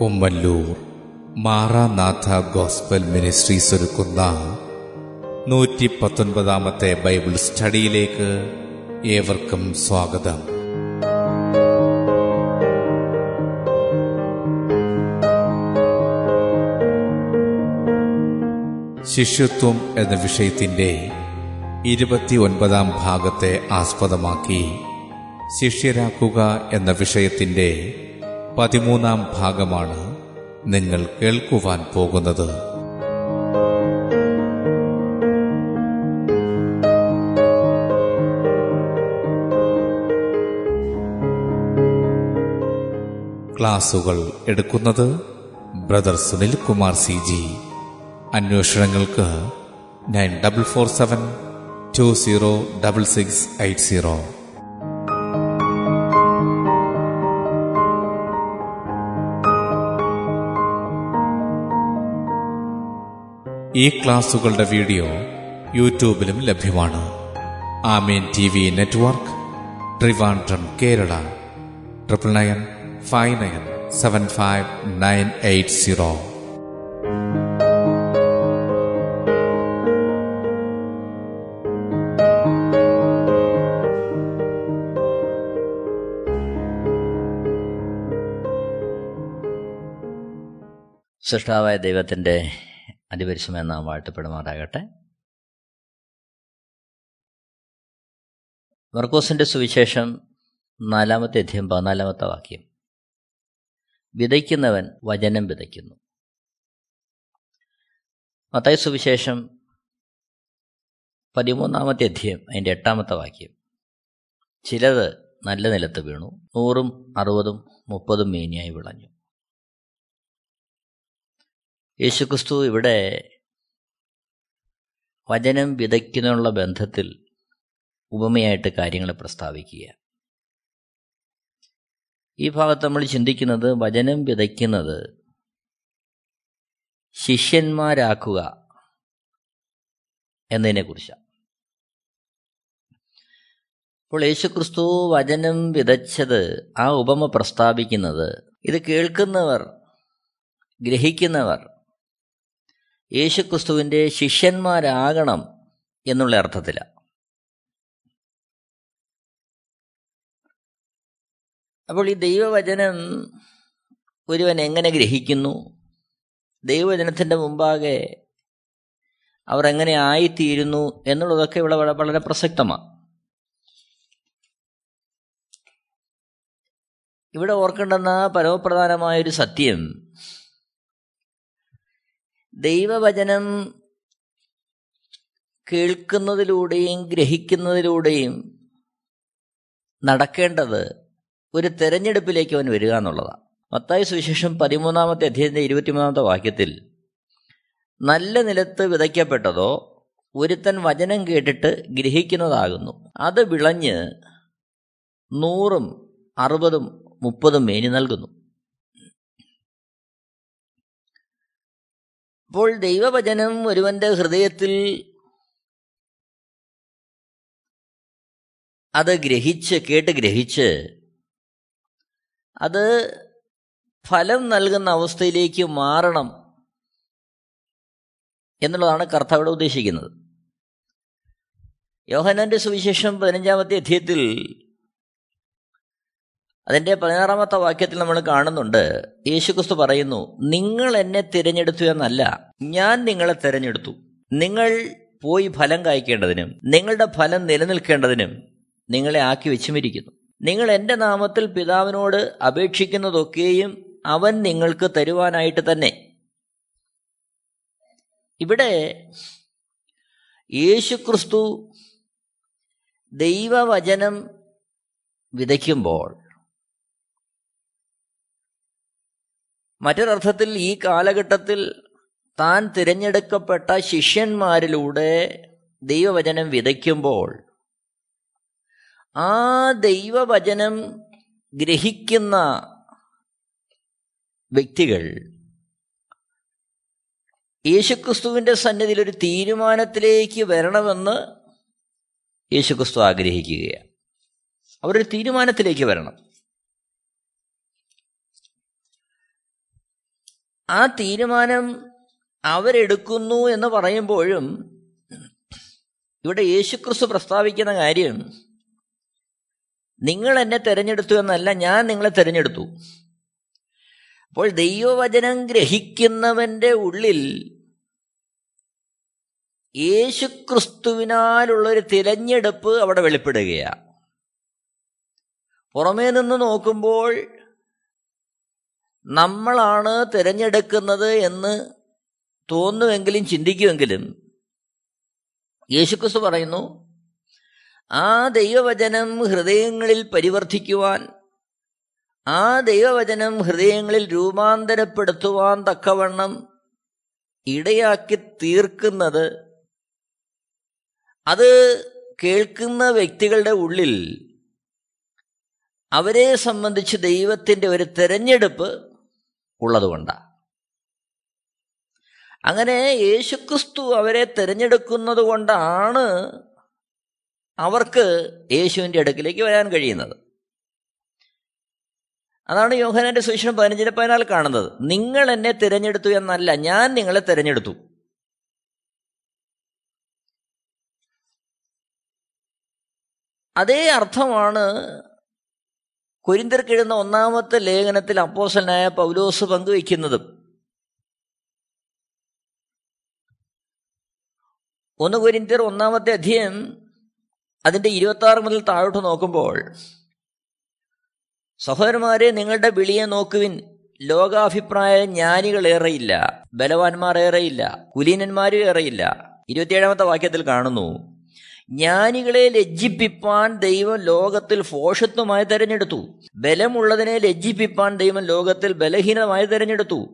Kummallur Maranatha gospel ministries ഒരുക്കുന്ന നൂറ്റി പത്തൊൻപതാമത്തെ Bible സ്റ്റഡിയിലേക്ക് ഏവർക്കും സ്വാഗതം. ശിഷ്യത്വം എന്ന വിഷയത്തിന്റെ ഇരുപത്തി ഒൻപതാം ഭാഗത്തെ ആസ്പദമാക്കി ശിഷ്യരാക്കുക എന്ന വിഷയത്തിന്റെ പതിമൂന്നാം ഭാഗമാണ് നിങ്ങൾ കേൾക്കുവാൻ പോകുന്നത്. ക്ലാസുകൾ എടുക്കുന്നത് brother Sunil Kumar C G. അന്വേഷണങ്ങൾക്ക് nine double four seven two zero double six eight zero. ഈ ക്ലാസുകളുടെ വീഡിയോ യൂട്യൂബിലും ലഭ്യമാണ്. Amen T V network Trivandrum Kerala. Triple nine five nine seven five nine eight zero. സൃഷ്ടാവായ ദൈവത്തിന്റെ അതിപരിശമായ നാം വാഴ്ത്തപ്പെടുമാറാകട്ടെ. മർക്കോസിന്റെ സുവിശേഷം നാലാമത്തെ അധ്യയം പതിനാലാമത്തെ വാക്യം. വിതയ്ക്കുന്നവൻ വചനം വിതയ്ക്കുന്നു. മത്തായ സുവിശേഷം പതിമൂന്നാമത്തെ അധ്യയം അതിന്റെ എട്ടാമത്തെ വാക്യം. ചിലത് നല്ല നിലത്ത് വീണു നൂറും അറുപതും മുപ്പതും മേനിയായി വിളഞ്ഞു. യേശുക്രിസ്തു ഇവിടെ വചനം വിതയ്ക്കുന്നതിനുള്ള ബന്ധത്തിൽ ഉപമയായിട്ട് കാര്യങ്ങൾ പ്രസ്താവിക്കുക ഈ ഭാഗത്ത് നമ്മൾ ചിന്തിക്കുന്നത് വചനം വിതയ്ക്കുന്നത് ശിഷ്യന്മാരാക്കുക എന്നതിനെക്കുറിച്ചാണ്. അപ്പോൾ യേശുക്രിസ്തു വചനം വിതച്ചത് ആ ഉപമ പ്രസ്താവിക്കുന്നത് ഇത് കേൾക്കുന്നവർ ഗ്രഹിക്കുന്നവർ യേശുക്രിസ്തുവിന്റെ ശിഷ്യന്മാരാകണം എന്നുള്ള അർത്ഥത്തില. അപ്പോൾ ഈ ദൈവവചനം ഒരുവൻ എങ്ങനെ ഗ്രഹിക്കുന്നു? ദൈവവചനത്തിന്റെ മുമ്പാകെ അവർ എങ്ങനെ ആയിത്തീരുന്നു എന്നുള്ളതൊക്കെ ഇവിടെ വളരെ പ്രസക്തമാണ് ഇവിടെ ഓർക്കേണ്ടുന്ന പരമപ്രധാനമായൊരു സത്യം ദൈവവചനം കേൾക്കുന്നതിലൂടെയും ഗ്രഹിക്കുന്നതിലൂടെയും നടക്കേണ്ടത് ഒരു തെരഞ്ഞെടുപ്പിലേക്ക് അവൻ വരിക എന്നുള്ളതാണ്. മത്തായ സുവിശേഷം പതിമൂന്നാമത്തെ അധ്യയന്റെ ഇരുപത്തിമൂന്നാമത്തെ വാക്യത്തിൽ നല്ല നിലത്ത് വിതയ്ക്കപ്പെട്ടതോ ഒരുത്തൻ വചനം കേട്ടിട്ട് ഗ്രഹിക്കുന്നതാകുന്നു. അത് വിളഞ്ഞ് നൂറും അറുപതും മുപ്പതും മേനി നൽകുന്നു. അപ്പോൾ ദൈവവചനം ഒരുവന്റെ ഹൃദയത്തിൽ അത് ഗ്രഹിച്ച് കേട്ട് ഗ്രഹിച്ച് അത് ഫലം നൽകുന്ന അവസ്ഥയിലേക്ക് മാറണം എന്നുള്ളതാണ് കർത്താവിടെ ഉദ്ദേശിക്കുന്നത്. യോഹനന്റെ സുവിശേഷം പതിനഞ്ചാമത്തെ അധ്യയത്തിൽ അതിന്റെ പതിനാറാമത്തെ വാക്യത്തിൽ നമ്മൾ കാണുന്നുണ്ട്. യേശുക്രിസ്തു പറയുന്നു നിങ്ങൾ എന്നെ തിരഞ്ഞെടുത്തു എന്നല്ല ഞാൻ നിങ്ങളെ തിരഞ്ഞെടുത്തു. നിങ്ങൾ പോയി ഫലം കായ്ക്കേണ്ടതിനും നിങ്ങളുടെ ഫലം നിലനിൽക്കേണ്ടതിനും നിങ്ങളെ ആക്കി വെച്ചുമിരിക്കുന്നു. നിങ്ങൾ എന്റെ നാമത്തിൽ പിതാവിനോട് അപേക്ഷിക്കുന്നതൊക്കെയും അവൻ നിങ്ങൾക്ക് തരുവാനായിട്ട് തന്നെ. ഇവിടെ യേശുക്രിസ്തു ദൈവവചനം വിതയ്ക്കുമ്പോൾ മറ്റൊരർത്ഥത്തിൽ ഈ കാലഘട്ടത്തിൽ താൻ തിരഞ്ഞെടുക്കപ്പെട്ട ശിഷ്യന്മാരിലൂടെ ദൈവവചനം വിതയ്ക്കുമ്പോൾ ആ ദൈവവചനം ഗ്രഹിക്കുന്ന വ്യക്തികൾ യേശുക്രിസ്തുവിന്റെ സന്നിധിയിൽ ഒരു തീരുമാനത്തിലേക്ക് വരണമെന്ന് യേശുക്രിസ്തു ആഗ്രഹിക്കുകയാണ്. അവരൊരു തീരുമാനത്തിലേക്ക് വരണം. ആ തീരുമാനം അവരെടുക്കുന്നു എന്ന് പറയുമ്പോഴും ഇവിടെ യേശുക്രിസ്തു പ്രസ്താവിക്കുന്ന കാര്യം നിങ്ങൾ എന്നെ തിരഞ്ഞെടുത്തു എന്നല്ല ഞാൻ നിങ്ങളെ തിരഞ്ഞെടുത്തു. അപ്പോൾ ദൈവവചനം ഗ്രഹിക്കുന്നവന്റെ ഉള്ളിൽ യേശുക്രിസ്തുവിനാലുള്ളൊരു തിരഞ്ഞെടുപ്പ് അവിടെ വെളിപ്പെടുകയാണ് പുറമേ നിന്ന് നോക്കുമ്പോൾ നമ്മളാണ് തിരഞ്ഞെടുക്കുന്നത് എന്ന് തോന്നുമെങ്കിലും ചിന്തിക്കുമെങ്കിലും യേശുക്രിസ്തു പറയുന്നു ആ ദൈവവചനം ഹൃദയങ്ങളിൽ പരിവർത്തിക്കുവാൻ ആ ദൈവവചനം ഹൃദയങ്ങളിൽ രൂപാന്തരപ്പെടുത്തുവാൻ തക്കവണ്ണം ഇടയാക്കി തീർക്കുന്നത് അത് കേൾക്കുന്ന വ്യക്തികളുടെ ഉള്ളിൽ അവരെ സംബന്ധിച്ച് ദൈവത്തിന്റെ ഒരു തെരഞ്ഞെടുപ്പ് ഉള്ളതുകൊണ്ടാണ് അങ്ങനെ യേശുക്രിസ്തു അവരെ തിരഞ്ഞെടുക്കുന്നത് കൊണ്ടാണ് അവർക്ക് യേശുവിന്റെ അടുക്കിലേക്ക് വരാൻ കഴിയുന്നത്. അതാണ് യോഹനാന്റെ സുവിശേഷം പതിനഞ്ചിന് പതിനാല് കാണുന്നത്. നിങ്ങൾ എന്നെ തിരഞ്ഞെടുത്തു എന്നല്ല ഞാൻ നിങ്ങളെ തിരഞ്ഞെടുത്തു. അതേ അർത്ഥമാണ് കൊരിന്തർക്കെഴുന്ന ഒന്നാമത്തെ ലേഖനത്തിൽ അപ്പോസനായ പൗലോസ് പങ്കുവയ്ക്കുന്നതും. ഒന്ന് കൊരിന്തിയർ ഒന്നാമത്തെ അധ്യയം അതിന്റെ ഇരുപത്തി മുതൽ താഴോട്ട് നോക്കുമ്പോൾ സഹോദരന്മാരെ നിങ്ങളുടെ വിളിയെ നോക്കുവിൻ. ലോകാഭിപ്രായ ജ്ഞാനികൾ ഏറെയില്ല. ബലവാന്മാർ ഏറെയില്ല. കുലീനന്മാരും ഏറെയില്ല. ഇരുപത്തിയേഴാമത്തെ വാക്യത്തിൽ കാണുന്നു ജ്ഞാനികളെ ലജ്ജിപ്പിപ്പാൻ ദൈവം ലോകത്തിൽ ഫോഷത്വമായി തെരഞ്ഞെടുത്തു. ബലമുള്ളതിനെ ലജ്ജിപ്പിപ്പാൻ ദൈവം ലോകത്തിൽ ബലഹീനമായി തെരഞ്ഞെടുത്തു.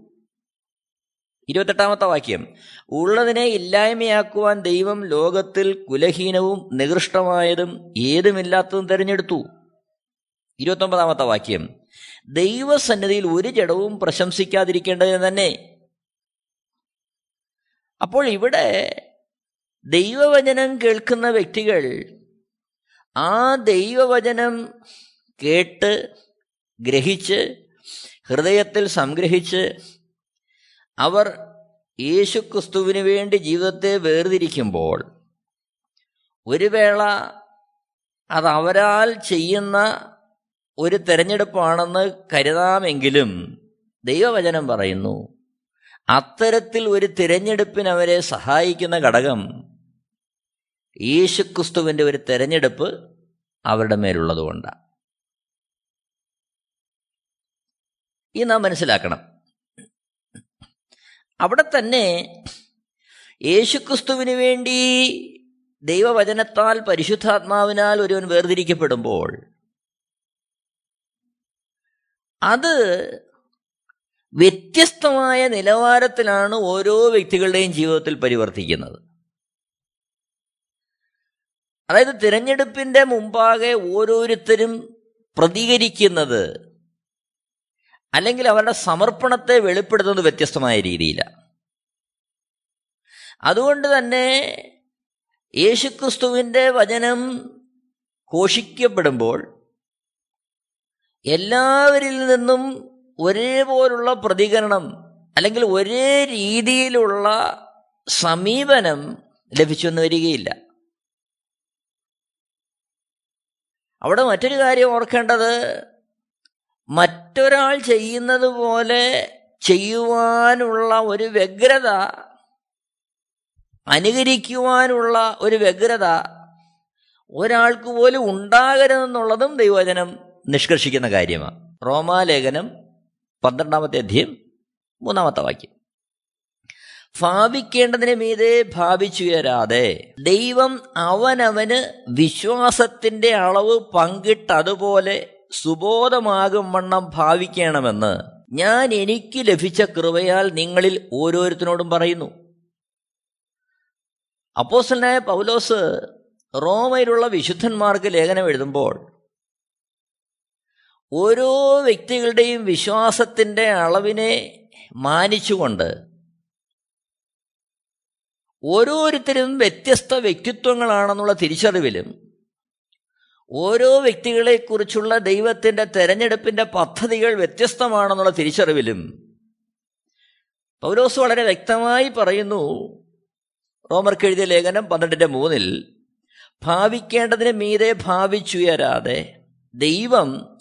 ഇരുപത്തെട്ടാമത്തെ വാക്യം. ഉള്ളതിനെ ഇല്ലായ്മയാക്കുവാൻ ദൈവം ലോകത്തിൽ കുലഹീനവും നികൃഷ്ടമായതും ഏതുമില്ലാത്തതും തിരഞ്ഞെടുത്തു. ഇരുപത്തൊമ്പതാമത്തെ വാക്യം. ദൈവസന്നിധിയിൽ ഒരു ജഡവും പ്രശംസിക്കാതിരിക്കേണ്ടത് തന്നെ. അപ്പോൾ ഇവിടെ ദൈവവചനം കേൾക്കുന്ന വ്യക്തികൾ ആ ദൈവവചനം കേട്ട് ഗ്രഹിച്ച് ഹൃദയത്തിൽ സംഗ്രഹിച്ച് അവർ യേശുക്രിസ്തുവിന് വേണ്ടി ജീവിതത്തെ വേർതിരിക്കുമ്പോൾ ഒരു വേള അത് അവരാൽ ചെയ്യുന്ന ഒരു തെരഞ്ഞെടുപ്പാണെന്ന് കരുതാമെങ്കിലും ദൈവവചനം പറയുന്നു അത്തരത്തിൽ ഒരു തിരഞ്ഞെടുപ്പിനവരെ സഹായിക്കുന്ന ഘടകം യേശുക്രിസ്തുവിന്റെ ഒരു തെരഞ്ഞെടുപ്പ് അവരുടെ മേലുള്ളതുകൊണ്ടാണ് ഈ നാം മനസ്സിലാക്കണം. അവിടെ തന്നെ യേശുക്രിസ്തുവിന് വേണ്ടി ദൈവവചനത്താൽ പരിശുദ്ധാത്മാവിനാൽ ഒരുവൻ വേർതിരിക്കപ്പെടുമ്പോൾ അത് വ്യത്യസ്തമായ നിലവാരത്തിലാണ് ഓരോ വ്യക്തികളുടെയും ജീവിതത്തിൽ പരിവർത്തിക്കുന്നത്. അതായത് തിരഞ്ഞെടുപ്പിന്റെ മുമ്പാകെ ഓരോരുത്തരും പ്രതികരിക്കുന്നത് അല്ലെങ്കിൽ അവരുടെ സമർപ്പണത്തെ വെളിപ്പെടുത്തുന്നത് വ്യത്യസ്തമായ രീതിയിലാണ് അതുകൊണ്ട് തന്നെ യേശുക്രിസ്തുവിന്റെ വചനം ഘോഷിക്കപ്പെടുമ്പോൾ എല്ലാവരിൽ നിന്നും ഒരേപോലുള്ള പ്രതികരണം അല്ലെങ്കിൽ ഒരേ രീതിയിലുള്ള സമീപനം ലഭിച്ചെന്ന് വരികയില്ല. അവിടെ മറ്റൊരു കാര്യം ഓർക്കേണ്ടത്. മറ്റൊരാൾ ചെയ്യുന്നത് പോലെ ചെയ്യുവാനുള്ള ഒരു വ്യഗ്രത അനുകരിക്കുവാനുള്ള ഒരു വ്യഗ്രത ഒരാൾക്ക് പോലും ഉണ്ടാകരുതെന്നുള്ളതും ദൈവവചനം നിഷ്കർഷിക്കുന്ന കാര്യമാണ്. റോമാലേഖനം പന്ത്രണ്ടാമത്തെ അധ്യയം മൂന്നാമത്തെ വാക്യം. ഭാവിക്കേണ്ടതിന് മീതെ ഭാവിച്ചുയരാതെ ദൈവം അവനവന് വിശ്വാസത്തിന്റെ അളവ് പങ്കിട്ടതുപോലെ സുബോധമാകും വണ്ണം ഭാവിക്കണമെന്ന് ഞാൻ എനിക്ക് ലഭിച്ച കൃപയാൽ നിങ്ങളിൽ ഓരോരുത്തരോടും പറയുന്നു. അപ്പോസ്റ്റലായ പൗലോസ് റോമയിലുള്ള വിശുദ്ധന്മാർക്ക് ലേഖനം എഴുതുമ്പോൾ ഓരോ വ്യക്തികളുടെയും വിശ്വാസത്തിന്റെ അളവിനെ മാനിച്ചുകൊണ്ട് ഓരോരുത്തരും വ്യത്യസ്ത വ്യക്തിത്വങ്ങളാണെന്നുള്ള തിരിച്ചറിവിലും ഓരോ വ്യക്തികളെക്കുറിച്ചുള്ള ദൈവത്തിന്റെ തെരഞ്ഞെടുപ്പിന്റെ പദ്ധതികൾ വ്യത്യസ്തമാണെന്നുള്ള തിരിച്ചറിവിലും പൗലോസ് വളരെ വ്യക്തമായി പറയുന്നു. റോമർക്ക് എഴുതിയ ലേഖനം പന്ത്രണ്ടിന്റെ മൂന്നിൽ ഭാവിക്കേണ്ടതിന് മീതെ ഭാവിച്ചുയരാതെ ദൈവം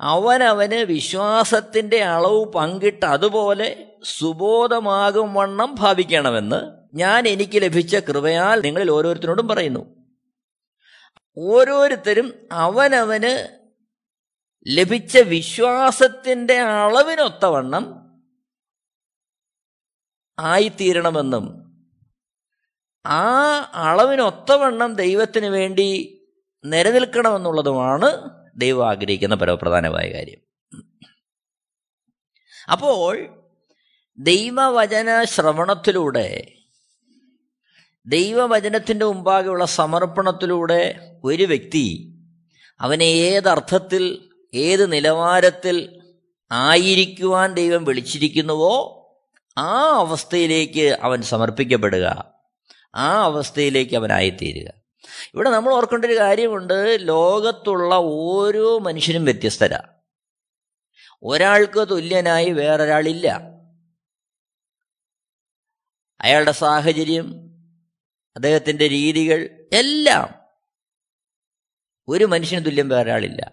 അവനവന് വിശ്വാസത്തിന്റെ അളവ് പങ്കിട്ട് അതുപോലെ സുബോധമാകും വണ്ണം ഭാവിക്കണമെന്ന് ഞാൻ എനിക്ക് ലഭിച്ച കൃപയാൽ നിങ്ങളിൽ ഓരോരുത്തരോടും പറയുന്നു. ഓരോരുത്തരും അവനവന് ലഭിച്ച വിശ്വാസത്തിന്റെ അളവിനൊത്തവണ്ണം ആയിത്തീരണമെന്നും ആ അളവിനൊത്തവണ്ണം ദൈവത്തിന് വേണ്ടി നിലനിൽക്കണമെന്നുള്ളതുമാണ് ദൈവം ആഗ്രഹിക്കുന്ന പരമപ്രധാനമായ കാര്യം. അപ്പോൾ ദൈവവചന ശ്രവണത്തിലൂടെ ദൈവവചനത്തിന്റെ മുമ്പാകെയുള്ള സമർപ്പണത്തിലൂടെ ഒരു വ്യക്തി അവനെ ഏതർത്ഥത്തിൽ ഏത് നിലവാരത്തിൽ ആയിരിക്കുവാൻ ദൈവം വിളിച്ചിരിക്കുന്നുവോ ആ അവസ്ഥയിലേക്ക് അവൻ സമർപ്പിക്കപ്പെടുക. ആ അവസ്ഥയിലേക്ക് അവനായിത്തീരുക. ഇവിടെ നമ്മൾ ഓർക്കേണ്ട ഒരു കാര്യമുണ്ട്. ലോകത്തുള്ള ഓരോ മനുഷ്യനും വ്യത്യസ്തരാ. ഒരാൾക്ക് തുല്യനായി വേറൊരാളില്ല. അയാളുടെ സാഹചര്യം അദ്ദേഹത്തിന്റെ രീതികൾ എല്ലാം ഒരു മനുഷ്യന് തുല്യം വേറൊരാളില്ല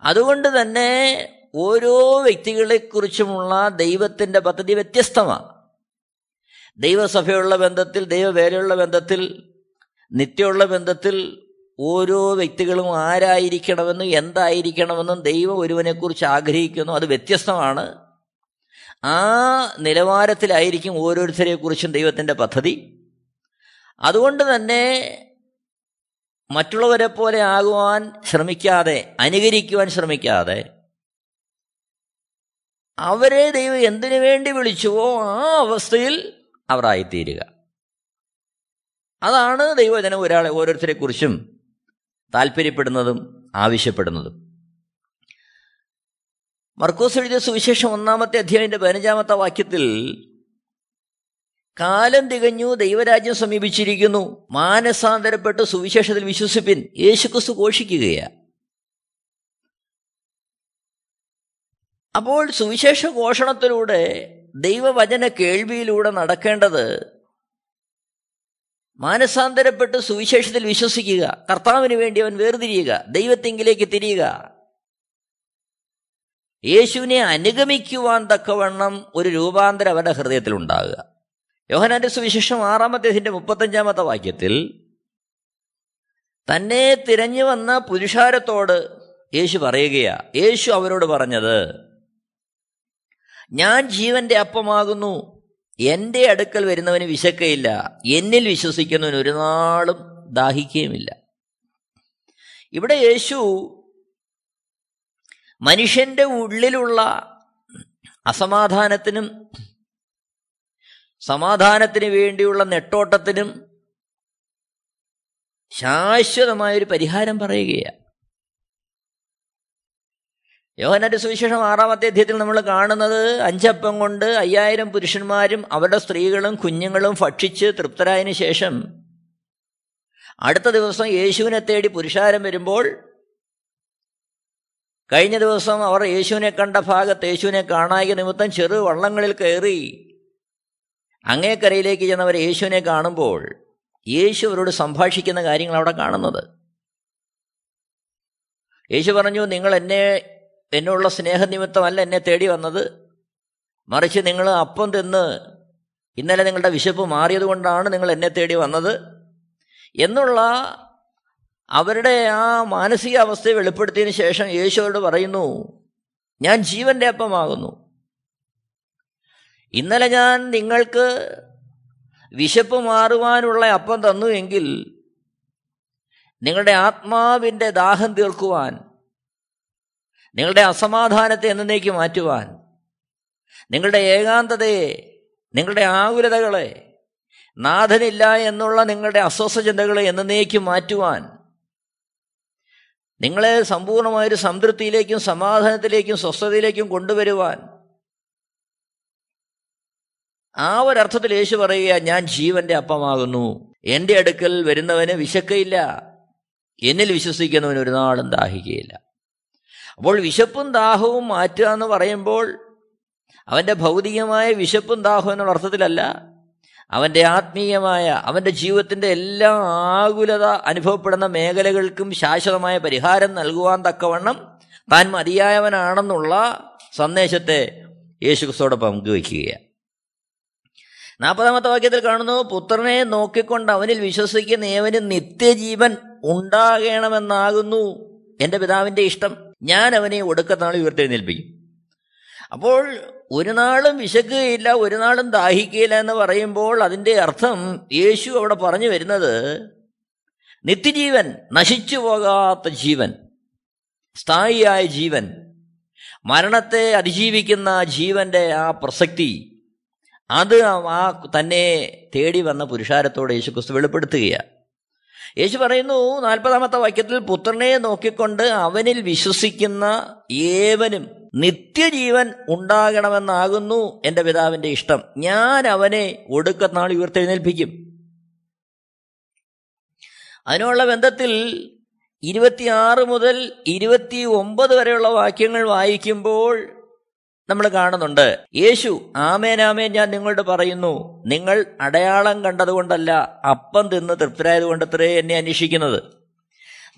അതുകൊണ്ട് തന്നെ ഓരോ വ്യക്തികളെക്കുറിച്ചുമുള്ള ദൈവത്തിന്റെ പദ്ധതി വ്യത്യസ്തമാണ് ദൈവസഭയുള്ള ബന്ധത്തിൽ ദൈവവേലയുള്ള ബന്ധത്തിൽ നിത്യമുള്ള ബന്ധത്തിൽ ഓരോ വ്യക്തികളും ആരായിരിക്കണമെന്നും എന്തായിരിക്കണമെന്നും ദൈവം ഒരുവനെക്കുറിച്ച് ആഗ്രഹിക്കുന്നു. അത് വ്യത്യസ്തമാണ്. ആ നിലവാരത്തിലായിരിക്കും ഓരോരുത്തരെക്കുറിച്ചും ദൈവത്തിന്റെ പദ്ധതി. അതുകൊണ്ട് തന്നെ മറ്റുള്ളവരെ പോലെ ആകുവാൻ ശ്രമിക്കാതെ അനുകരിക്കുവാൻ ശ്രമിക്കാതെ അവരെ ദൈവം എന്തിനു വേണ്ടി വിളിച്ചുവോ ആ അവസ്ഥയിൽ അവർ ആയിത്തീരുക അതാണ് ദൈവജനം ഒരാളെ ഓരോരുത്തരെ കുറിച്ചും താല്പര്യപ്പെടുന്നതും ആവശ്യപ്പെടുന്നതും. മർക്കോസ് എഴുതിയ സുവിശേഷം ഒന്നാമത്തെ അധ്യായന്റെ പതിനഞ്ചാമത്തെ വാക്യത്തിൽ കാലം തികഞ്ഞു ദൈവരാജ്യം സമീപിച്ചിരിക്കുന്നു. മാനസാന്തരപ്പെട്ട് സുവിശേഷത്തിൽ വിശ്വസിപ്പിൻ. യേശുക്രിസ്തു ഘോഷിക്കുകയാണ് അപ്പോൾ സുവിശേഷ ഘോഷണത്തിലൂടെ ദൈവവചന കേൾവിയിലൂടെ നടക്കേണ്ടത് മാനസാന്തരപ്പെട്ട് സുവിശേഷത്തിൽ വിശ്വസിക്കുക. കർത്താവിന് വേണ്ടി അവൻ വേർതിരിയുക. ദൈവത്തെങ്കിലേക്ക് തിരിയുക. യേശുവിനെ അനുഗമിക്കുവാൻ തക്കവണ്ണം ഒരു രൂപാന്തരം അവരുടെ ഹൃദയത്തിൽ ഉണ്ടാകുക യോഹനാന്റെ സുവിശേഷം ആറാമത്തേതിന്റെ മുപ്പത്തഞ്ചാമത്തെ വാക്യത്തിൽ തന്നെ തിരഞ്ഞു വന്ന പുരുഷാരത്തോട് യേശു പറയുകയാ യേശു അവരോട് പറഞ്ഞത് ഞാൻ ജീവന്റെ അപ്പമാകുന്നു എന്റെ അടുക്കൽ വരുന്നവന് വിശക്കയില്ല എന്നിൽ വിശ്വസിക്കുന്നവന് ഒരു നാളും ദാഹിക്കുകയുമില്ല. ഇവിടെ യേശു മനുഷ്യന്റെ ഉള്ളിലുള്ള അസമാധാനത്തിനും സമാധാനത്തിന് വേണ്ടിയുള്ള നെട്ടോട്ടത്തിനും ശാശ്വതമായൊരു പരിഹാരം പറയുകയാണ്. യോഹനന്റെ സുവിശേഷം ആറാമത്തെ അധ്യയത്തിൽ നമ്മൾ കാണുന്നത് അഞ്ചപ്പം കൊണ്ട് അയ്യായിരം പുരുഷന്മാരും അവരുടെ സ്ത്രീകളും കുഞ്ഞുങ്ങളും ഭക്ഷിച്ച് തൃപ്തരായതിനു ശേഷം അടുത്ത ദിവസം യേശുവിനെ തേടി പുരുഷാരം വരുമ്പോൾ കഴിഞ്ഞ ദിവസം അവർ യേശുവിനെ കണ്ട ഭാഗത്ത് യേശുവിനെ കാണായ നിമിത്തം ചെറു വള്ളങ്ങളിൽ കയറി അങ്ങേക്കരയിലേക്ക് ചെന്നവർ യേശുവിനെ കാണുമ്പോൾ യേശു അവരോട് സംഭാഷിക്കുന്ന കാര്യങ്ങൾ അവിടെ കാണുന്നത്. യേശു പറഞ്ഞു നിങ്ങൾ എന്നെ എന്നുള്ള സ്നേഹനിമിത്തമല്ല എന്നെ തേടി വന്നത്. മറിച്ച് നിങ്ങൾ അപ്പം തിന്ന് ഇന്നലെ നിങ്ങളുടെ വിശപ്പ് മാറിയതുകൊണ്ടാണ് നിങ്ങൾ എന്നെ തേടി വന്നത്. എന്നുള്ള അവരുടെ ആ മാനസികാവസ്ഥയെ വെളിപ്പെടുത്തിയതിന് ശേഷം യേശു അവരോട് പറയുന്നു ഞാൻ ജീവന്റെ അപ്പമാകുന്നു. ഇന്നലെ ഞാൻ നിങ്ങൾക്ക് വിശപ്പ് മാറുവാനുള്ള അപ്പം തന്നു എങ്കിൽ നിങ്ങളുടെ ആത്മാവിന്റെ ദാഹം തീർക്കുവാൻ നിങ്ങളുടെ അസമാധാനത്തെ എന്നേക്ക് മാറ്റുവാൻ നിങ്ങളുടെ ഏകാന്തതയെ നിങ്ങളുടെ ആകുലതകളെ നാഥനില്ല എന്നുള്ള നിങ്ങളുടെ അസ്വസ്ഥ ചിന്തകളെ എന്നേക്ക് മാറ്റുവാൻ നിങ്ങളെ സമ്പൂർണമായൊരു സംതൃപ്തിയിലേക്കും സമാധാനത്തിലേക്കും സ്വസ്ഥതയിലേക്കും കൊണ്ടുവരുവാൻ ആ ഒരർത്ഥത്തിൽ യേശു പറയുക ഞാൻ ജീവന്റെ അപ്പമാകുന്നു. എന്റെ അടുക്കൽ വരുന്നവന് വിശക്കയില്ല. എന്നിൽ വിശ്വസിക്കുന്നവന് ഒരു നാളും ദാഹിക്കുകയില്ല അപ്പോൾ വിശപ്പും ദാഹവും മാറ്റുക എന്ന് പറയുമ്പോൾ അവന്റെ ഭൗതികമായ വിശപ്പും ദാഹവും എന്നുള്ള അർത്ഥത്തിലല്ല അവന്റെ ആത്മീയമായ അവന്റെ ജീവിതത്തിന്റെ എല്ലാ ആകുലത അനുഭവപ്പെടുന്ന മേഖലകൾക്കും ശാശ്വതമായ പരിഹാരം നൽകുവാൻ തക്കവണ്ണം താൻ മതിയായവനാണെന്നുള്ള സന്ദേശത്തെ യേശുക്രിസ്തോടൊപ്പം പങ്കുവയ്ക്കുകയാണ്. നാൽപ്പതാമത്തെ വാക്യത്തിൽ കാണുന്നു പുത്രനെ നോക്കിക്കൊണ്ട് അവനിൽ വിശ്വസിക്കുന്ന ഏവന് നിത്യജീവൻ ഉണ്ടാകണമെന്നാകുന്നു. എന്റെ പിതാവിന്റെ ഇഷ്ടം ഞാൻ അവനെ ഒടുക്കത്താൾ ഉയർത്തെഴുന്നേൽപ്പിക്കും. അപ്പോൾ ഒരു നാളും വിശക്കുകയില്ല ഒരു നാളും ദാഹിക്കുകയില്ല എന്ന് പറയുമ്പോൾ അതിന്റെ അർത്ഥം യേശു അവിടെ പറഞ്ഞു വരുന്നത് നിത്യജീവൻ നശിച്ചു പോകാത്ത ജീവൻ സ്ഥായിയായ ജീവൻ മരണത്തെ അതിജീവിക്കുന്ന ജീവന്റെ ആ പ്രസക്തി അത് ആ തന്നെ തേടി വന്ന പുരുഷാരത്തോട് യേശുക്രിസ്തു വെളിപ്പെടുത്തുകയാണ്. യേശു പറയുന്നു നാൽപ്പതാമത്തെ വാക്യത്തിൽ പുത്രനെ നോക്കിക്കൊണ്ട് അവനിൽ വിശ്വസിക്കുന്ന ഏവനും നിത്യജീവൻ ഉണ്ടാകണമെന്നാകുന്നു എന്റെ പിതാവിന്റെ ഇഷ്ടം. ഞാൻ അവനെ ഒടുക്കനാൾ ഉയർത്തെഴുന്നേൽപ്പിക്കും. അതിനുള്ള ബന്ധത്തിൽ ഇരുപത്തിയാറ് മുതൽ ഇരുപത്തി ഒമ്പത് വരെയുള്ള വാക്യങ്ങൾ വായിക്കുമ്പോൾ നമ്മൾ കാണുന്നുണ്ട്. യേശു ആമേനാമേൻ ഞാൻ നിങ്ങളോട് പറയുന്നു നിങ്ങൾ അടയാളം കണ്ടതുകൊണ്ടല്ല അപ്പം തിന്ന് തൃപ്തരായതുകൊണ്ടത്രേ എന്നെ അന്വേഷിക്കുന്നത്.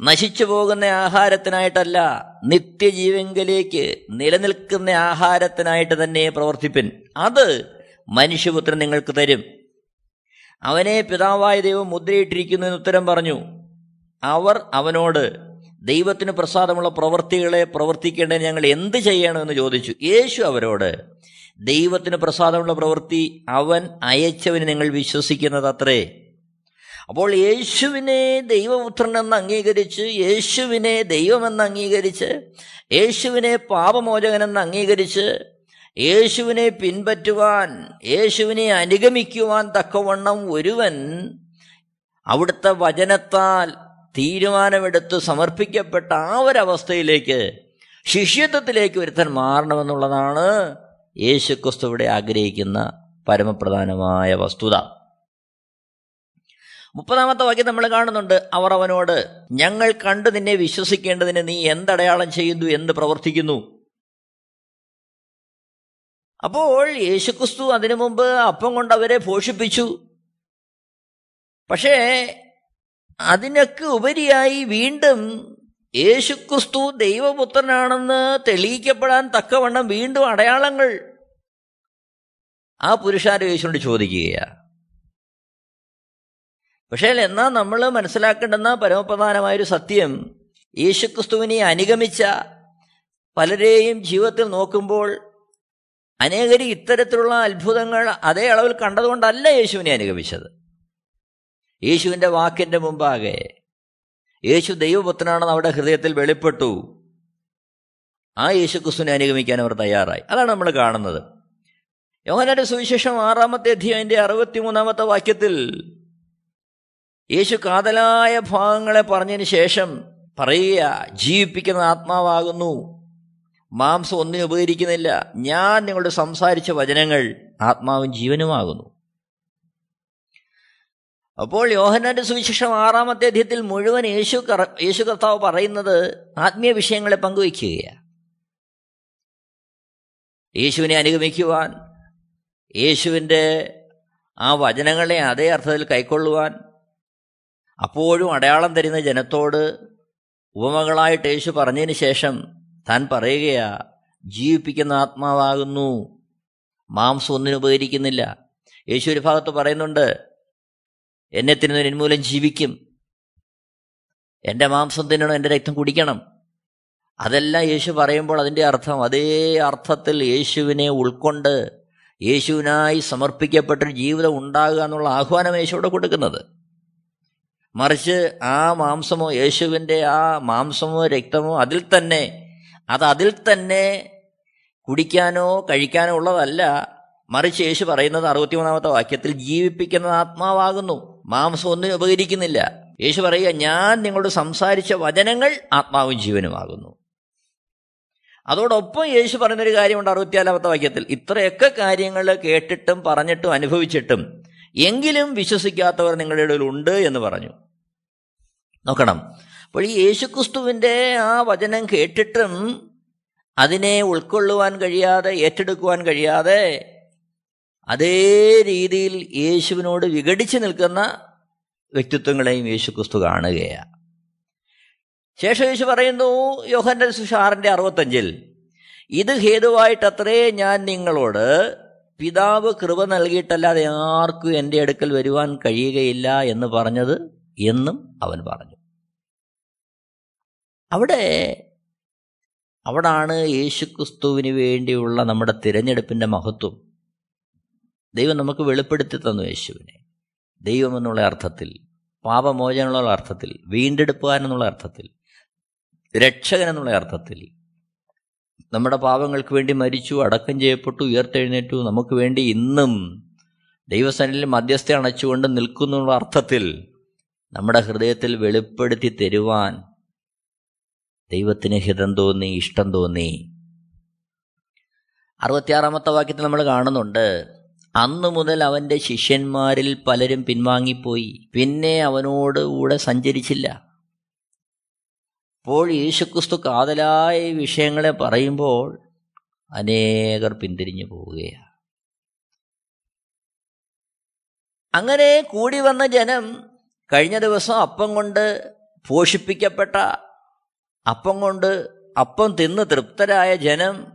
നശിച്ചു പോകുന്ന ആഹാരത്തിനായിട്ടല്ല നിത്യജീവങ്കിലേക്ക് നിലനിൽക്കുന്ന ആഹാരത്തിനായിട്ട് തന്നെ പ്രവർത്തിപ്പിൻ. അത് മനുഷ്യപുത്രൻ നിങ്ങൾക്ക് തരും. അവനെ പിതാവായ ദൈവം മുദ്രയിട്ടിരിക്കുന്നു എന്ന് ഉത്തരം പറഞ്ഞു. അവർ അവനോട് ദൈവത്തിന് പ്രസാദമുള്ള പ്രവൃത്തികളെ പ്രവർത്തിക്കേണ്ടതിന് ഞങ്ങൾ എന്ത് ചെയ്യണമെന്ന് ചോദിച്ചു. യേശു അവരോട് ദൈവത്തിന് പ്രസാദമുള്ള പ്രവൃത്തി അവൻ അയച്ചവന് നിങ്ങൾ വിശ്വസിക്കുന്നത് അത്രേ അപ്പോൾ യേശുവിനെ ദൈവപുത്രൻ എന്ന് അംഗീകരിച്ച് യേശുവിനെ ദൈവമെന്ന് അംഗീകരിച്ച് യേശുവിനെ പാപമോചകനെന്ന് അംഗീകരിച്ച് യേശുവിനെ പിൻപറ്റുവാൻ യേശുവിനെ അനുഗമിക്കുവാൻ തക്കവണ്ണം ഒരുവൻ അവിടുത്തെ വചനത്താൽ തീരുമാനമെടുത്ത് സമർപ്പിക്കപ്പെട്ട ആ ഒരവസ്ഥയിലേക്ക് ശിഷ്യത്വത്തിലേക്ക് ഒരുത്തൻ മാറണമെന്നുള്ളതാണ് യേശുക്രിസ്തുവിടെ ആഗ്രഹിക്കുന്ന പരമപ്രധാനമായ വസ്തുത. മുപ്പതാമത്തെ വാക്യം നമ്മൾ കാണുന്നുണ്ട്. അവർ അവനോട് ഞങ്ങൾ കണ്ടു നിന്നെ വിശ്വസിക്കേണ്ടതിന് നീ എന്തടയാളം ചെയ്യുന്നു എന്ത് പ്രവർത്തിക്കുന്നു. അപ്പോൾ യേശുക്രിസ്തു അതിനു മുമ്പ് അപ്പം കൊണ്ട് അവരെ പോഷിപ്പിച്ചു. പക്ഷേ അതിനൊക്കെ ഉപരിയായി വീണ്ടും യേശുക്രിസ്തു ദൈവപുത്രനാണെന്ന് തെളിയിക്കപ്പെടാൻ തക്കവണ്ണം വീണ്ടും അടയാളങ്ങൾ. ആ പുരുഷാരം യേശുവിനോട് ചോദിക്കുകയാണ് പക്ഷേ എന്നാൽ നമ്മൾ മനസ്സിലാക്കേണ്ടുന്ന പരമപ്രധാനമായൊരു സത്യം യേശുക്രിസ്തുവിനെ അനുഗമിച്ച പലരെയും ജീവിതത്തിൽ നോക്കുമ്പോൾ അനേകരി ഇത്തരത്തിലുള്ള അത്ഭുതങ്ങൾ അതേ അളവിൽ കണ്ടതുകൊണ്ടല്ല യേശുവിനെ അനുഗമിച്ചത്. യേശുവിന്റെ വാക്കിന്റെ മുമ്പാകെ. യേശു ദൈവപുത്രനാണെന്ന് അവരുടെ ഹൃദയത്തിൽ വെളിപ്പെട്ടു. ആ യേശു ക്രിസ്തുവിനെ അനുഗമിക്കാൻ അവർ തയ്യാറായി. അതാണ് നമ്മൾ കാണുന്നത്. യോഹനാന്റെ സുവിശേഷം ആറാമത്തെ അധ്യായന്റെ അറുപത്തിമൂന്നാമത്തെ വാക്യത്തിൽ യേശു കാതലായ ഭാഗങ്ങളെ പറഞ്ഞതിന് ശേഷം പറയുക ജീവിപ്പിക്കുന്ന ആത്മാവാകുന്നു. മാംസം ഒന്നിനും ഉപകരിക്കുന്നില്ല. ഞാൻ നിങ്ങളോട് സംസാരിച്ച വചനങ്ങൾ ആത്മാവും ജീവനുമാകുന്നു. അപ്പോൾ യോഹനന്റെ സുവിശേഷം ആറാമത്തെ അധ്യയത്തിൽ മുഴുവൻ യേശു യേശു കർത്താവ് പറയുന്നത് ആത്മീയ വിഷയങ്ങളെ പങ്കുവയ്ക്കുകയാണ്. യേശുവിനെ അനുഗമിക്കുവാൻ യേശുവിന്റെ ആ വചനങ്ങളെ അതേ അർത്ഥത്തിൽ കൈക്കൊള്ളുവാൻ അപ്പോഴും അടയാളം തരുന്ന ജനത്തോട് ഉപമകളായിട്ട് യേശു പറഞ്ഞതിന് ശേഷം താൻ പറയുകയാ ജീവിപ്പിക്കുന്ന ആത്മാവാകുന്നു മാംസം ഒന്നിനുപകരിക്കുന്നില്ല യേശു ഒരു ഭാഗത്ത് പറയുന്നുണ്ട് എന്നെ തിന്നുന്നവൻ എന്മൂലം ജീവിക്കും. എന്റെ മാംസം തിന്നണം എന്റെ രക്തം കുടിക്കണം? അതെല്ലാം യേശു പറയുമ്പോൾ അതിന്റെ അർത്ഥം അതേ അർത്ഥത്തിൽ യേശുവിനെ ഉൾക്കൊണ്ട് യേശുവിനായി സമർപ്പിക്കപ്പെട്ടൊരു ജീവിതം ഉണ്ടാകുക എന്നുള്ള ആഹ്വാനം യേശുവിടെ കൊടുക്കുന്നത്. മറിച്ച് ആ മാംസമോ യേശുവിന്റെ ആ മാംസമോ രക്തമോ അതിൽ തന്നെ അത് അതിൽ തന്നെ കുടിക്കാനോ കഴിക്കാനോ ഉള്ളതല്ല. മറിച്ച് യേശു പറയുന്നത് അറുപത്തിമൂന്നാമത്തെ വാക്യത്തിൽ ജീവിപ്പിക്കുന്ന ആത്മാവാകുന്നു. മാംസം ഒന്നിനും ഉപകരിക്കുന്നില്ല. യേശു പറയുക ഞാൻ നിങ്ങളോട് സംസാരിച്ച വചനങ്ങൾ ആത്മാവും ജീവനുമാകുന്നു അതോടൊപ്പം യേശു പറയുന്നൊരു കാര്യമുണ്ട് അറുപത്തിയാലാമത്തെ വാക്യത്തിൽ. ഇത്രയൊക്കെ കാര്യങ്ങൾ കേട്ടിട്ടും പറഞ്ഞിട്ടും അനുഭവിച്ചിട്ടും എങ്കിലും വിശ്വസിക്കാത്തവർ നിങ്ങളുടെ ഇടയിൽ ഉണ്ട് എന്ന് പറഞ്ഞു. നോക്കണം. അപ്പോൾ ഈ യേശുക്രിസ്തുവിന്റെ ആ വചനം കേട്ടിട്ടും അതിനെ ഉൾക്കൊള്ളുവാൻ കഴിയാതെ ഏറ്റെടുക്കുവാൻ കഴിയാതെ അതേ രീതിയിൽ യേശുവിനോട് വിഘടിച്ച് നിൽക്കുന്ന വ്യക്തിത്വങ്ങളെയും യേശു ക്രിസ്തു കാണുകയാണ്. ശേഷം യേശു പറയുന്നു യോഹന്റെ സുഷാറിന്റെ അറുപത്തഞ്ചിൽ ഇത് ഹേതുവായിട്ടത്രേ ഞാൻ നിങ്ങളോട് പിതാവ് കൃപ നൽകിയിട്ടല്ലാതെ ആർക്കും എന്റെ അടുക്കൽ വരുവാൻ കഴിയുകയില്ല എന്ന് പറഞ്ഞത് എന്നും അവൻ പറഞ്ഞു. അവിടെ അവിടാണ് യേശുക്രിസ്തുവിന് വേണ്ടിയുള്ള നമ്മുടെ തിരഞ്ഞെടുപ്പിന്റെ മഹത്വം. ദൈവം നമുക്ക് വെളിപ്പെടുത്തി തന്നു യേശുവിനെ. ദൈവം എന്നുള്ള അർത്ഥത്തിൽ പാപമോചനമുള്ള അർത്ഥത്തിൽ വീണ്ടെടുപ്പുകാരൻ എന്നുള്ള അർത്ഥത്തിൽ രക്ഷകൻ എന്നുള്ള അർത്ഥത്തിൽ നമ്മുടെ പാപങ്ങൾക്ക് വേണ്ടി മരിച്ചു അടക്കം ചെയ്യപ്പെട്ടു ഉയർത്തെഴുന്നേറ്റു നമുക്ക് വേണ്ടി ഇന്നും ദൈവസനിൽ മധ്യസ്ഥ അണച്ചുകൊണ്ട് നിൽക്കുന്നുള്ള അർത്ഥത്തിൽ നമ്മുടെ ഹൃദയത്തിൽ വെളിപ്പെടുത്തി തരുവാൻ ദൈവത്തിന് ഹിതം തോന്നി ഇഷ്ടം തോന്നി. അറുപത്തിയാറാമത്തെ വാക്യത്തിൽ നമ്മൾ കാണുന്നുണ്ട് അന്നു മുതൽ അവന്റെ ശിഷ്യന്മാരിൽ പലരും പിൻവാങ്ങിപ്പോയി. പിന്നെ അവനോട് കൂടെ സഞ്ചരിച്ചില്ല. അപ്പോൾ യേശുക്രിസ്തു കാതലായ വിഷയങ്ങളെ പറയുമ്പോൾ അനേകർ പിന്തിരിഞ്ഞു പോവുകയാണ്. അങ്ങനെ കൂടി വന്ന ജനം കഴിഞ്ഞ ദിവസം അപ്പം കൊണ്ട് പോഷിപ്പിക്കപ്പെട്ട അപ്പം കൊണ്ട് അപ്പം തിന്ന് തൃപ്തരായ ജനം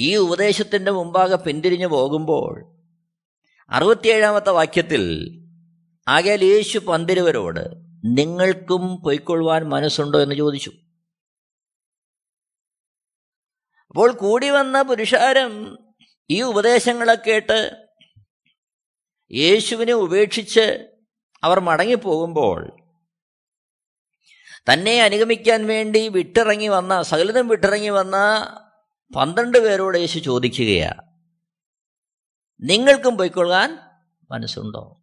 ഈ ഉപദേശത്തിന്റെ മുമ്പാകെ പിന്തിരിഞ്ഞു പോകുമ്പോൾ അറുപത്തിയേഴാമത്തെ വാക്യത്തിൽ ആകെ യേശു പന്തിരുവരോട് നിങ്ങൾക്കും പൊയ്ക്കൊള്ളുവാൻ മനസ്സുണ്ടോ? എന്ന് ചോദിച്ചു. അപ്പോൾ കൂടി വന്ന പുരുഷാരം ഈ ഉപദേശങ്ങളെ കേട്ട് യേശുവിനെ ഉപേക്ഷിച്ച് അവർ മടങ്ങിപ്പോകുമ്പോൾ തന്നെ അനുഗമിക്കാൻ വേണ്ടി വിട്ടിറങ്ങി വന്ന സകലതും വിട്ടിറങ്ങി വന്ന പന്ത്രണ്ട് പേരോട് യേശു ചോദിക്കുകയാ നിങ്ങൾക്കും പൊയ്ക്കൊള്ളാൻ മനസ്സുണ്ടോ?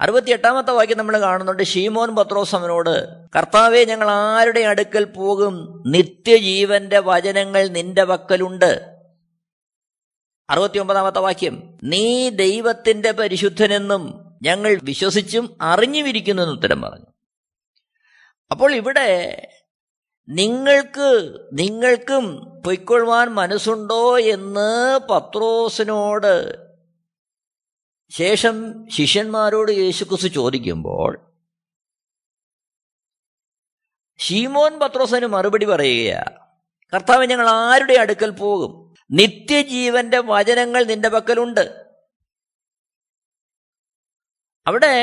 അറുപത്തിയെട്ടാമത്തെ വാക്യം നമ്മൾ കാണുന്നുണ്ട് ഷീമോൻ പത്രോസ് അവനോട് കർത്താവെ ഞങ്ങൾ ആരുടെ അടുക്കൽ പോകും? നിത്യജീവന്റെ വചനങ്ങൾ നിന്റെ പക്കലുണ്ട്. അറുപത്തിയൊമ്പതാമത്തെ വാക്യം നീ ദൈവത്തിന്റെ പരിശുദ്ധനെന്നും ഞങ്ങൾ വിശ്വസിച്ചും അറിഞ്ഞുമിരിക്കുന്നു എന്ന് ഉത്തരം പറഞ്ഞു. അപ്പോൾ ഇവിടെ നിങ്ങൾക്ക് നിങ്ങൾക്കും പൊയ്ക്കൊള്ളുവാൻ മനസ്സുണ്ടോ എന്ന് പത്രോസിനോട് ശേഷം ശിഷ്യന്മാരോട് യേശുക്രിസ്തു ചോദിക്കുമ്പോൾ ഷീമോൻ പത്രോസിന് മറുപടി പറയുക കർത്താവ് ഞങ്ങൾ ആരുടെ അടുക്കൽ പോകും? നിത്യജീവന്റെ വചനങ്ങൾ നിന്റെ പക്കലുണ്ട്. അവിടെ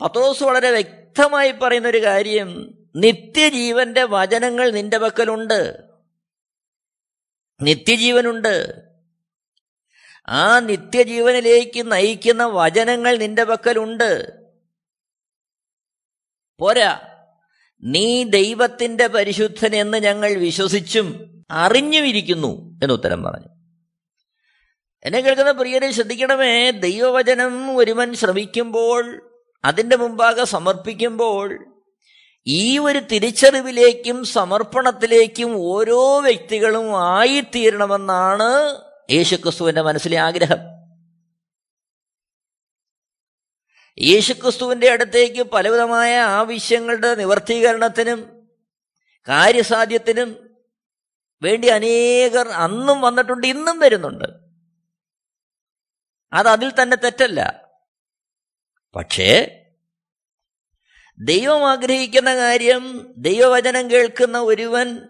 പത്രോസ് വളരെ വ്യക്തമായി പറയുന്ന ഒരു കാര്യം നിത്യജീവന്റെ വചനങ്ങൾ നിന്റെ പക്കലുണ്ട്. നിത്യജീവനുണ്ട്. ആ നിത്യജീവനിലേക്ക് നയിക്കുന്ന വചനങ്ങൾ നിന്റെ പക്കലുണ്ട്. പോരാ നീ ദൈവത്തിന്റെ പരിശുദ്ധൻ എന്ന് ഞങ്ങൾ വിശ്വസിച്ചും അറിഞ്ഞുമിരിക്കുന്നു എന്ന് ഉത്തരം പറഞ്ഞു. എന്നെ കേൾക്കുന്ന പ്രിയരെ ശ്രദ്ധിക്കണമേ ദൈവവചനം ഒരുവൻ ശ്രമിക്കുമ്പോൾ അതിന്റെ മുമ്പാകെ സമർപ്പിക്കുമ്പോൾ ഈ ഒരു തിരിച്ചറിവിലേക്കും സമർപ്പണത്തിലേക്കും ഓരോ വ്യക്തികളും ആയിത്തീരണമെന്നാണ് യേശുക്രിസ്തുവിന്റെ മനസ്സിലെ ആഗ്രഹം. യേശുക്രിസ്തുവിന്റെ അടുത്തേക്ക് പലവിധമായ ആവശ്യങ്ങളുടെ നിവർത്തീകരണത്തിനും കാര്യസാധ്യത്തിനും വേണ്ടി അനേകർ അന്നും വന്നിട്ടുണ്ട് ഇന്നും വരുന്നുണ്ട്. അത് അതിൽ തന്നെ തെറ്റല്ല. പക്ഷേ ദൈവം ആഗ്രഹിക്കുന്ന കാര്യം ദൈവവചനം കേൾക്കുന്ന ഒരുവൻ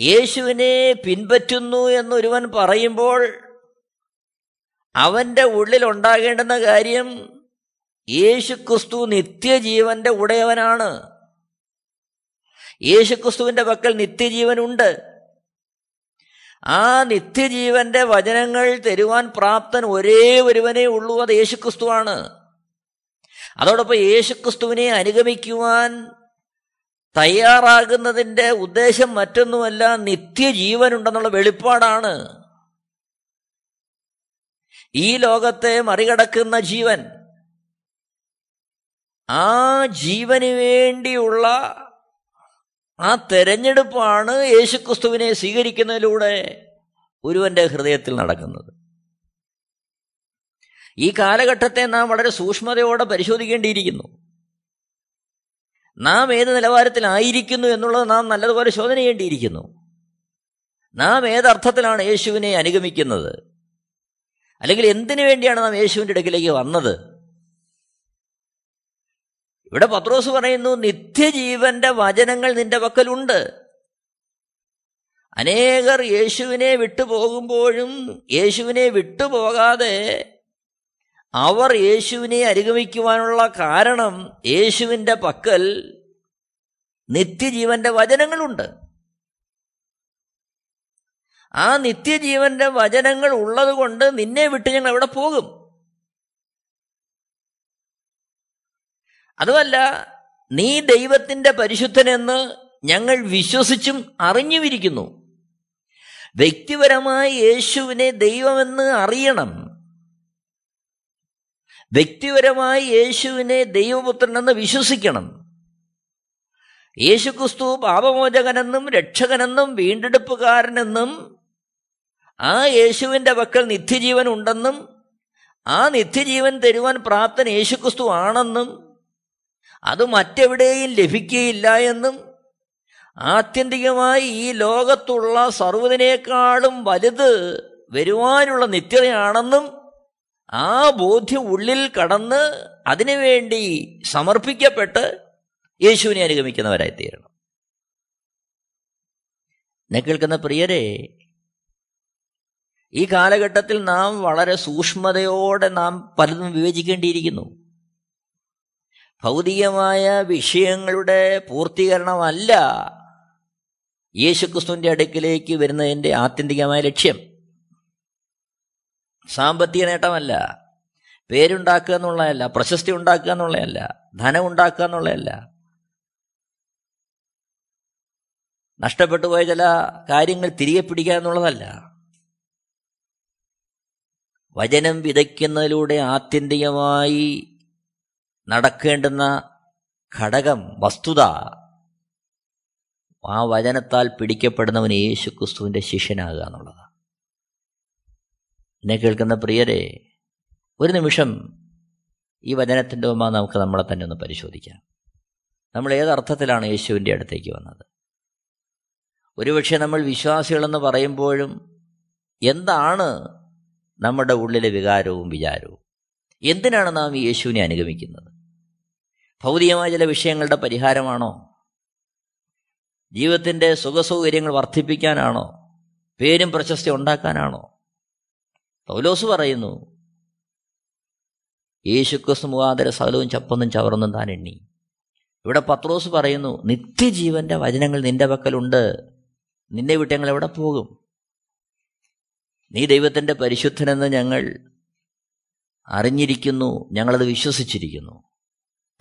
യേശുവിനെ പിൻപറ്റുന്നു എന്നൊരുവൻ പറയുമ്പോൾ അവന്റെ ഉള്ളിൽ ഉണ്ടാകേണ്ടുന്ന കാര്യം യേശുക്രിസ്തു നിത്യജീവന്റെ ഉടയവനാണ്. യേശുക്രിസ്തുവിന്റെ പക്കൽ നിത്യജീവനുണ്ട്. ആ നിത്യജീവന്റെ വചനങ്ങൾ തരുവാൻ പ്രാപ്തൻ ഒരേ ഒരുവനേ ഉള്ളൂ അത് യേശുക്രിസ്തുവാണ്. അതോടൊപ്പം യേശുക്രിസ്തുവിനെ അനുഗമിക്കുവാൻ തയ്യാറാകുന്നതിന്റെ ഉദ്ദേശം മറ്റൊന്നുമല്ല നിത്യജീവനുണ്ടെന്നുള്ള വെളിപ്പാടാണ്. ഈ ലോകത്തെ മറികടക്കുന്ന ജീവൻ ആ ജീവന് വേണ്ടിയുള്ള ആ തെരഞ്ഞെടുപ്പാണ് യേശുക്രിസ്തുവിനെ സ്വീകരിക്കുന്നതിലൂടെ ഒരുവന്റെ ഹൃദയത്തിൽ നടക്കുന്നത്. ഈ കാലഘട്ടത്തെ നാം വളരെ സൂക്ഷ്മതയോടെ പരിശോധിക്കേണ്ടിയിരിക്കുന്നു. നാം ഏത് നിലവാരത്തിലായിരിക്കുന്നു എന്നുള്ളത് നാം നല്ലതുപോലെ ശോധന ചെയ്യേണ്ടിയിരിക്കുന്നു. നാം ഏതർത്ഥത്തിലാണ് യേശുവിനെ അനുഗമിക്കുന്നത്? അല്ലെങ്കിൽ എന്തിനു വേണ്ടിയാണ് നാം യേശുവിന്റെ അടുക്കിലേക്ക് വന്നത്? ഇവിടെ പത്രോസ് പറയുന്നു നിത്യജീവന്റെ വചനങ്ങൾ നിന്റെ പക്കലുണ്ട്. അനേകർ യേശുവിനെ വിട്ടുപോകുമ്പോഴും യേശുവിനെ വിട്ടുപോകാതെ അവർ യേശുവിനെ അനുഗമിക്കുവാനുള്ള കാരണം യേശുവിന്റെ പക്കൽ നിത്യജീവന്റെ വചനങ്ങളുണ്ട്. ആ നിത്യജീവന്റെ വചനങ്ങൾ ഉള്ളത് കൊണ്ട് നിന്നെ വിട്ട് ഞങ്ങൾ എവിടെ പോകും? അതുമല്ല നീ ദൈവത്തിന്റെ പരിശുദ്ധനെന്ന് ഞങ്ങൾ വിശ്വസിച്ചും അറിഞ്ഞുമിരിക്കുന്നു. വ്യക്തിപരമായി യേശുവിനെ ദൈവമെന്ന് അറിയണം. വ്യക്തിപരമായി യേശുവിനെ ദൈവപുത്രനെന്ന് വിശ്വസിക്കണം. യേശുക്രിസ്തു പാപമോചകനെന്നും രക്ഷകനെന്നും വീണ്ടെടുപ്പുകാരനെന്നും ആ യേശുവിന്റെ പക്കൽ നിത്യജീവൻ ഉണ്ടെന്നും ആ നിത്യജീവൻ തരുവാൻ പ്രാപ്തൻ യേശുക്രിസ്തു ആണെന്നും അത് മറ്റെവിടെയും ലഭിക്കുകയില്ല എന്നും ആത്യന്തികമായി ഈ ലോകത്തുള്ള സർവതിനേക്കാളും വലുത് വരുവാനുള്ള നിത്യതയാണെന്നും ആ ബോധ്യം ഉള്ളിൽ കടന്ന് അതിനുവേണ്ടി സമർപ്പിക്കപ്പെട്ട് യേശുവിനെ അനുഗമിക്കുന്നവരായി തീരണം എന്നെ കേൾക്കുന്ന പ്രിയരെ ഈ കാലഘട്ടത്തിൽ നാം വളരെ സൂക്ഷ്മതയോടെ നാം പലതും വിവേചിക്കേണ്ടിയിരിക്കുന്നു. ഭൗതികമായ വിഷയങ്ങളുടെ പൂർത്തീകരണമല്ല യേശുക്രിസ്തുവിന്റെ അടുക്കിലേക്ക് വരുന്നതിന്റെ ആത്യന്തികമായ ലക്ഷ്യം. സാമ്പത്തിക നേട്ടമല്ല പേരുണ്ടാക്കുക എന്നുള്ളതല്ല പ്രശസ്തി ഉണ്ടാക്കുക എന്നുള്ളതല്ല ധനം ഉണ്ടാക്കുക എന്നുള്ളതല്ല. നഷ്ടപ്പെട്ടു പോയ ചില കാര്യങ്ങൾ തിരികെ പിടിക്കുക എന്നുള്ളതല്ല. വചനം വിതയ്ക്കുന്നതിലൂടെ ആത്യന്തികമായി നടക്കേണ്ടുന്ന ഘടകം വസ്തുത ആ വചനത്താൽ പിടിക്കപ്പെടുന്നവൻ യേശുക്രിസ്തുവിന്റെ ശിഷ്യനാകുക എന്നുള്ളതാണ്. എന്നെ കേൾക്കുന്ന പ്രിയരെ ഒരു നിമിഷം ഈ വചനത്തിന്റെ മുമ്പ് നമുക്ക് നമ്മളെ തന്നെ ഒന്ന് പരിശോധിക്കാം. നമ്മൾ ഏതർത്ഥത്തിലാണ് യേശുവിന്റെ അടുത്തേക്ക് വന്നത്? ഒരുപക്ഷെ നമ്മൾ വിശ്വാസികളെന്ന് പറയുമ്പോഴും എന്താണ് നമ്മുടെ ഉള്ളിലെ വികാരവും വിചാരവും? എന്തിനാണ് നാം ഈ യേശുവിനെ അനുഗമിക്കുന്നത്? ഭൗതികമായ ചില വിഷയങ്ങളുടെ പരിഹാരമാണോ? ജീവിതത്തിന്റെ സുഖസൗകര്യങ്ങൾ വർദ്ധിപ്പിക്കാനാണോ? പേരും പ്രശസ്തി ഉണ്ടാക്കാനാണോ? പൗലോസ് പറയുന്നു യേശുക്രിസ്തു മുഖാന്തര സകലവും ചപ്പൊന്നും ചവർന്നും താൻ എണ്ണി. ഇവിടെ പത്രോസ് പറയുന്നു നിത്യജീവന്റെ വചനങ്ങൾ നിന്റെ പക്കലുണ്ട്. നിന്നെ വിട്ട് ഞങ്ങൾ എവിടെ പോകും? നീ ദൈവത്തിന്റെ പരിശുദ്ധനെന്ന് ഞങ്ങൾ അറിഞ്ഞിരിക്കുന്നു ഞങ്ങളത് വിശ്വസിച്ചിരിക്കുന്നു.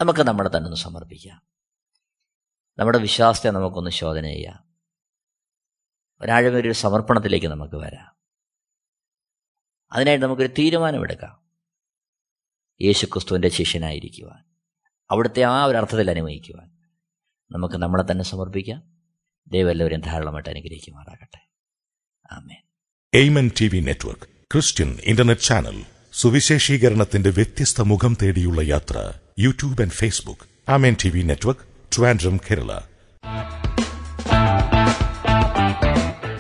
നമുക്ക് നമ്മളെ തന്നെ ഒന്ന് സമർപ്പിക്കാം. നമ്മുടെ വിശ്വാസത്തെ നമുക്കൊന്ന് ശോധന ചെയ്യാം. ഒരാഴമൊരു സമർപ്പണത്തിലേക്ക് നമുക്ക് വരാം. അതിനായിട്ട് നമുക്കൊരു തീരുമാനമെടുക്കാം. യേശുക്രിസ്തുവിന്റെ ശിഷ്യനായിരിക്കുവാൻ അവിടുത്തെ ആ ഒരു അർത്ഥത്തിൽ അനുഭവിക്കുവാൻ നമുക്ക് നമ്മളെ തന്നെ സമർപ്പിക്കാം. ദൈവം എല്ലാവരും ധാരാളമായിട്ട് അനുഗ്രഹിക്കുമാറാകട്ടെ. ആമേൻ. Amen T V network Christian internet channel സുവിശേഷീകരണത്തിന്റെ വ്യത്യസ്ത മുഖം തേടിയുള്ള യാത്ര YouTube and Facebook. Amen T V network Trivandrum Kerala.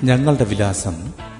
ഞങ്ങളുടെ വിലാസം